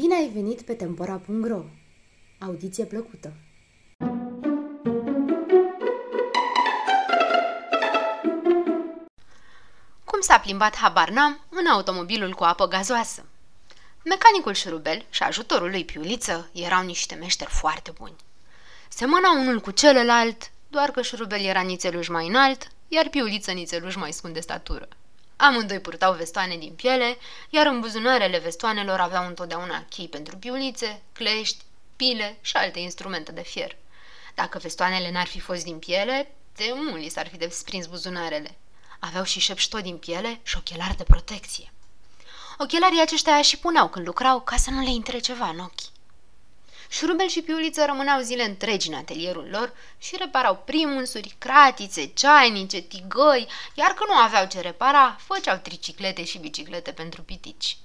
Bine ai venit pe Tempora.ro! Audiție plăcută! Cum s-a plimbat habar n-am în automobilul cu apă gazoasă? Mecanicul șurubel și ajutorul lui Piuliță erau niște meșteri foarte buni. Semăna unul cu celălalt, doar că șurubel era nițeluș mai înalt, iar Piuliță nițeluș mai scund de statură. Amândoi purtau vestoane din piele, iar în buzunarele vestoanelor aveau întotdeauna chei pentru piulițe, clești, pile și alte instrumente de fier. Dacă vestoanele n-ar fi fost din piele, de mult li s-ar fi desprins buzunarele. Aveau și șepșto din piele și ochelari de protecție. Ochelarii aceștia și puneau când lucrau ca să nu le intre ceva în ochi. Șurubel și Piuliță rămâneau zile întregi în atelierul lor și reparau primunsuri, cratițe, ceainice, tigăi, iar când nu aveau ce repara, făceau triciclete și biciclete pentru pitici.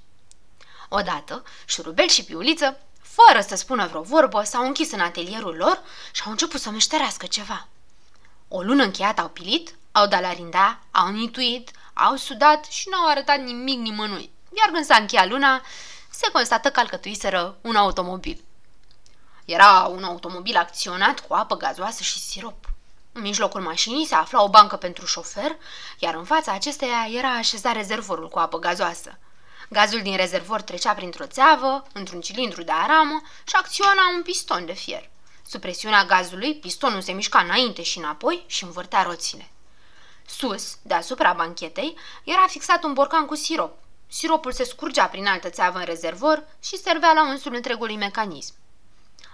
Odată, Șurubel și Piuliță, fără să spună vreo vorbă, s-au închis în atelierul lor și au început să meșterească ceva. O lună încheiată au pilit, au dat la rinda, au nituit, au sudat și n-au arătat nimic nimănui. Iar când s-a încheiat luna, se constată că alcătuiseră un automobil. Era un automobil acționat cu apă gazoasă și sirop. În mijlocul mașinii se afla o bancă pentru șofer, iar în fața acesteia era așezat rezervorul cu apă gazoasă. Gazul din rezervor trecea printr-o țeavă, într-un cilindru de aramă și acționa un piston de fier. Sub presiunea gazului, pistonul se mișca înainte și înapoi și învârtea roțile. Sus, deasupra banchetei, era fixat un borcan cu sirop. Siropul se scurgea prin altă țeavă în rezervor și servea la unsul întregului mecanism.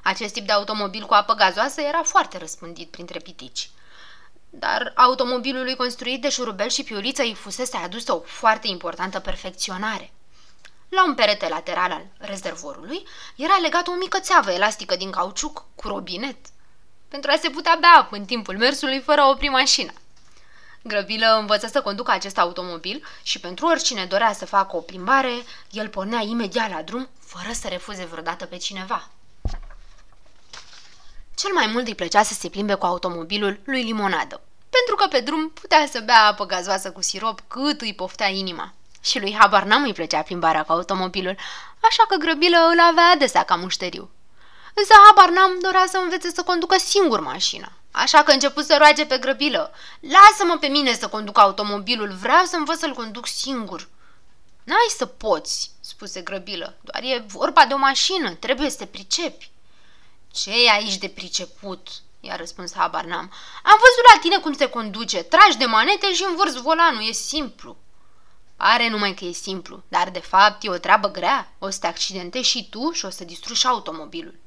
Acest tip de automobil cu apă gazoasă era foarte răspândit printre pitici. Dar automobilului construit de șurubel și piuliță îi fusese adusă o foarte importantă perfecționare. La un perete lateral al rezervorului era legată o mică țeavă elastică din cauciuc cu robinet, pentru a se putea bea apă în timpul mersului fără a opri mașina. Grăbilă învăță să conducă acest automobil și pentru oricine dorea să facă o plimbare, el pornea imediat la drum, fără să refuze vreodată pe cineva. Cel mai mult îi plăcea să se plimbe cu automobilul lui Limonadă, pentru că pe drum putea să bea apă gazoasă cu sirop cât îi poftea inima. Și lui Habar n-am îi plăcea plimbarea cu automobilul, așa că grăbilă îl avea adesea ca mușteriu. Însă Habar n-am dorea să învețe să conducă singur mașina, așa că început să roage pe grăbilă. Lasă-mă pe mine să conduc automobilul, vreau să învăț să-l conduc singur. N-ai să poți, spuse grăbilă, doar e vorba de o mașină, trebuie să te pricepi. Ce e aici de priceput?" i-a răspuns habar n-am. Am văzut la tine cum se conduce, tragi de manete și învârți volanul, e simplu." Pare numai că e simplu, dar de fapt e o treabă grea. O să te accidentezi și tu și o să distrugi automobilul.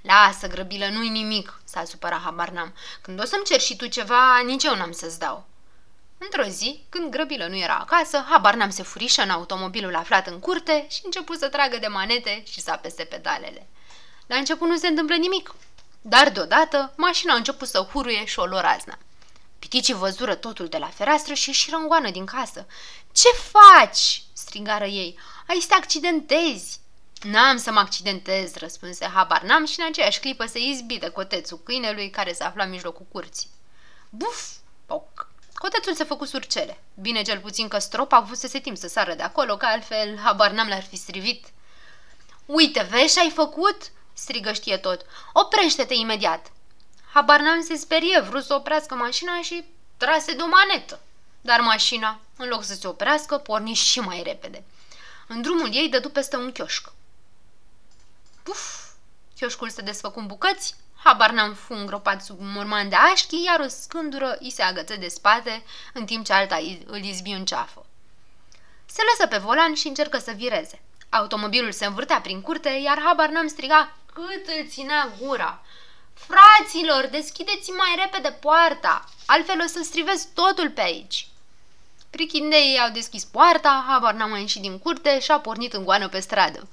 Lasă, grăbilă, nu-i nimic, s-a supărat habar n-am. Când o să-mi cer și tu ceva, nici eu n-am să-ți dau. Într-o zi, când grăbilă nu era acasă, habar n-am se furișă în automobilul aflat în curte și început să tragă de manete și să apese pedalele. La început nu se întâmplă nimic, dar deodată mașina a început să huruie și o lua razna. Piticii văzură totul de la fereastră și ieșiră în goană din casă. Ce faci?" strigară ei. Ai să te accidentezi!" N-am să mă accidentez," răspunse habar n-am și în aceeași clipă se izbi de cotețul câinelui care se afla în mijlocul curții. Buf! Poc! Cotețul se făcu surcele. Bine cel puțin că stropa a avut să se timp să sară de acolo, că altfel habar n-am le-ar fi strivit. Uite, vezi ce ai făcut?" Strigă știe tot. Oprește-te imediat! Habar n-am se sperie, vrut să oprească mașina și trase de o manetă. Dar mașina, în loc să se oprească, porni și mai repede. În drumul ei dădu peste un chioșc. Puf! Chioșcul se desfăcu în bucăți, habar n-am fu îngropat sub un morman de așchi, iar o scândură îi se agăță de spate, în timp ce alta îl izbi în ceafă. Se lăsă pe volan și încercă să vireze. Automobilul se învârtea prin curte, iar habar n-am striga cât îl ținea gura. Fraților, deschideți mai repede poarta, altfel o să strivesc totul pe aici. Prichindeii au deschis poarta, habar n-a mai ieșit din curte și a pornit în goană pe stradă.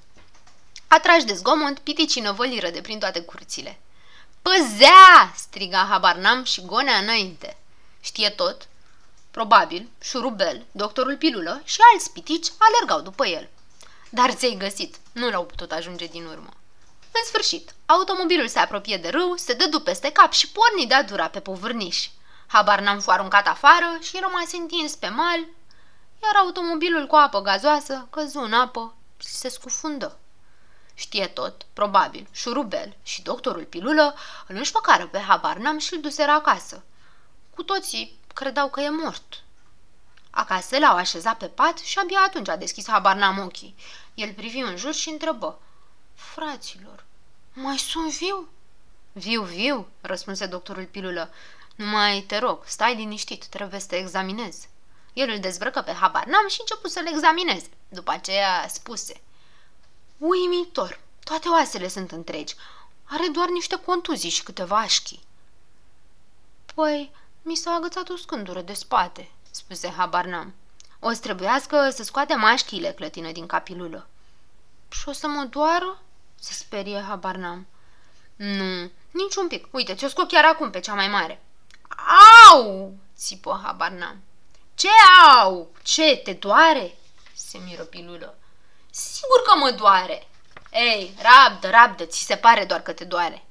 Atrași de zgomot, piticii năvăliră de prin toate curțile. Păzea! striga habar n-am și gonea înainte. Știe tot? Probabil, șurubel, doctorul pilulă și alți pitici alergau după el. Dar ți-ai găsit, nu l-au putut ajunge din urmă. În sfârșit, automobilul se apropie de râu, se dădu peste cap și porni de-a dura pe povârniș. Habar n-am fu aruncat afară și rămas întins pe mal, iar automobilul cu apă gazoasă căzu în apă și se scufundă. Știe tot, probabil, șurubel și doctorul pilulă îl înșfăcară pe habar n-am și îl duseră acasă. Cu toții credeau că e mort. Acasă l-au așezat pe pat și abia atunci a deschis habar n-am ochii. El privi în jur și întrebă. Fraților, mai sunt viu? Viu, viu, răspunse doctorul pilulă. Numai te rog, stai liniștit, trebuie să te examinez. El îl dezbrăcă pe habar n-am și început să-l examineze. După aceea spuse. Uimitor, toate oasele sunt întregi. Are doar niște contuzii și câteva așchi. Păi, mi s-a agățat o scândură de spate, spuse habar n-am. O să trebuiască să scoate mașchile, clătină din capilulă. Și o să mă doară? Se sperie habar n-am. Nu, nici un pic. Uite, ți-o scot chiar acum pe cea mai mare. Au! țipă habar n-am. Ce au? Ce, te doare? Se miră pilulă. Sigur că mă doare. Ei, rabdă, rabdă, ți se pare doar că te doare.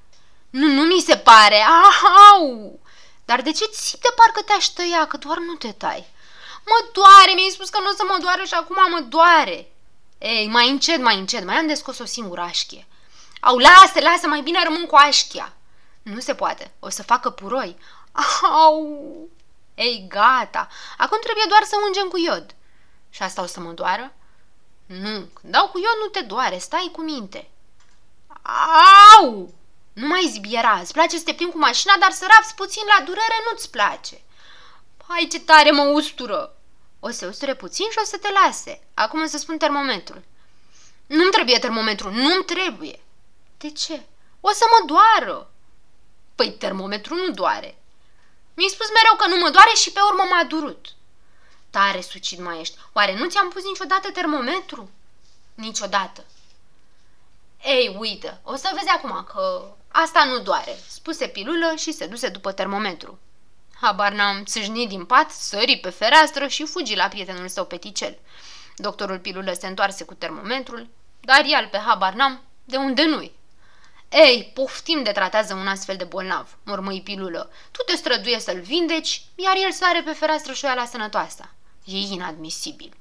Nu, nu mi se pare. Au! Dar de ce ți de parcă te-aș tăia, că doar nu te tai? Mă doare, mi-ai spus că nu o să mă doare și acum mă doare. Ei, mai încet, mai încet, mai am de scos o singură așchie. Au, lasă, lasă, mai bine rămân cu așchia. Nu se poate, o să facă puroi. Au! Ei, gata, acum trebuie doar să ungem cu iod. Și asta o să mă doară? Nu, când dau cu iod nu te doare, stai cu minte. Au! Nu mai zbiera, îți place să te plimbi cu mașina, dar să rapsi puțin la durere nu-ți place. Hai ce tare mă ustură! O să usture puțin și o să te lase. Acum o să spun termometrul. Nu-mi trebuie termometru, nu-mi trebuie. De ce? O să mă doară. Păi termometru nu doare. Mi-ai spus mereu că nu mă doare și pe urmă m-a durut. Tare sucit mai ești. Oare nu ți-am pus niciodată termometru? Niciodată. Ei, uite, o să vezi acum că asta nu doare, spuse pilulă și se duse după termometru. Habar n-am țâșnit din pat, sări pe fereastră și fugi la prietenul său peticel. Doctorul pilulă se întoarse cu termometrul, dar el pe habar n-am de unde nu-i. Ei, poftim de tratează un astfel de bolnav, mormăi pilulă. Tu te străduie să-l vindeci, iar el sare pe fereastră și o ia la sănătoasa. E inadmisibil.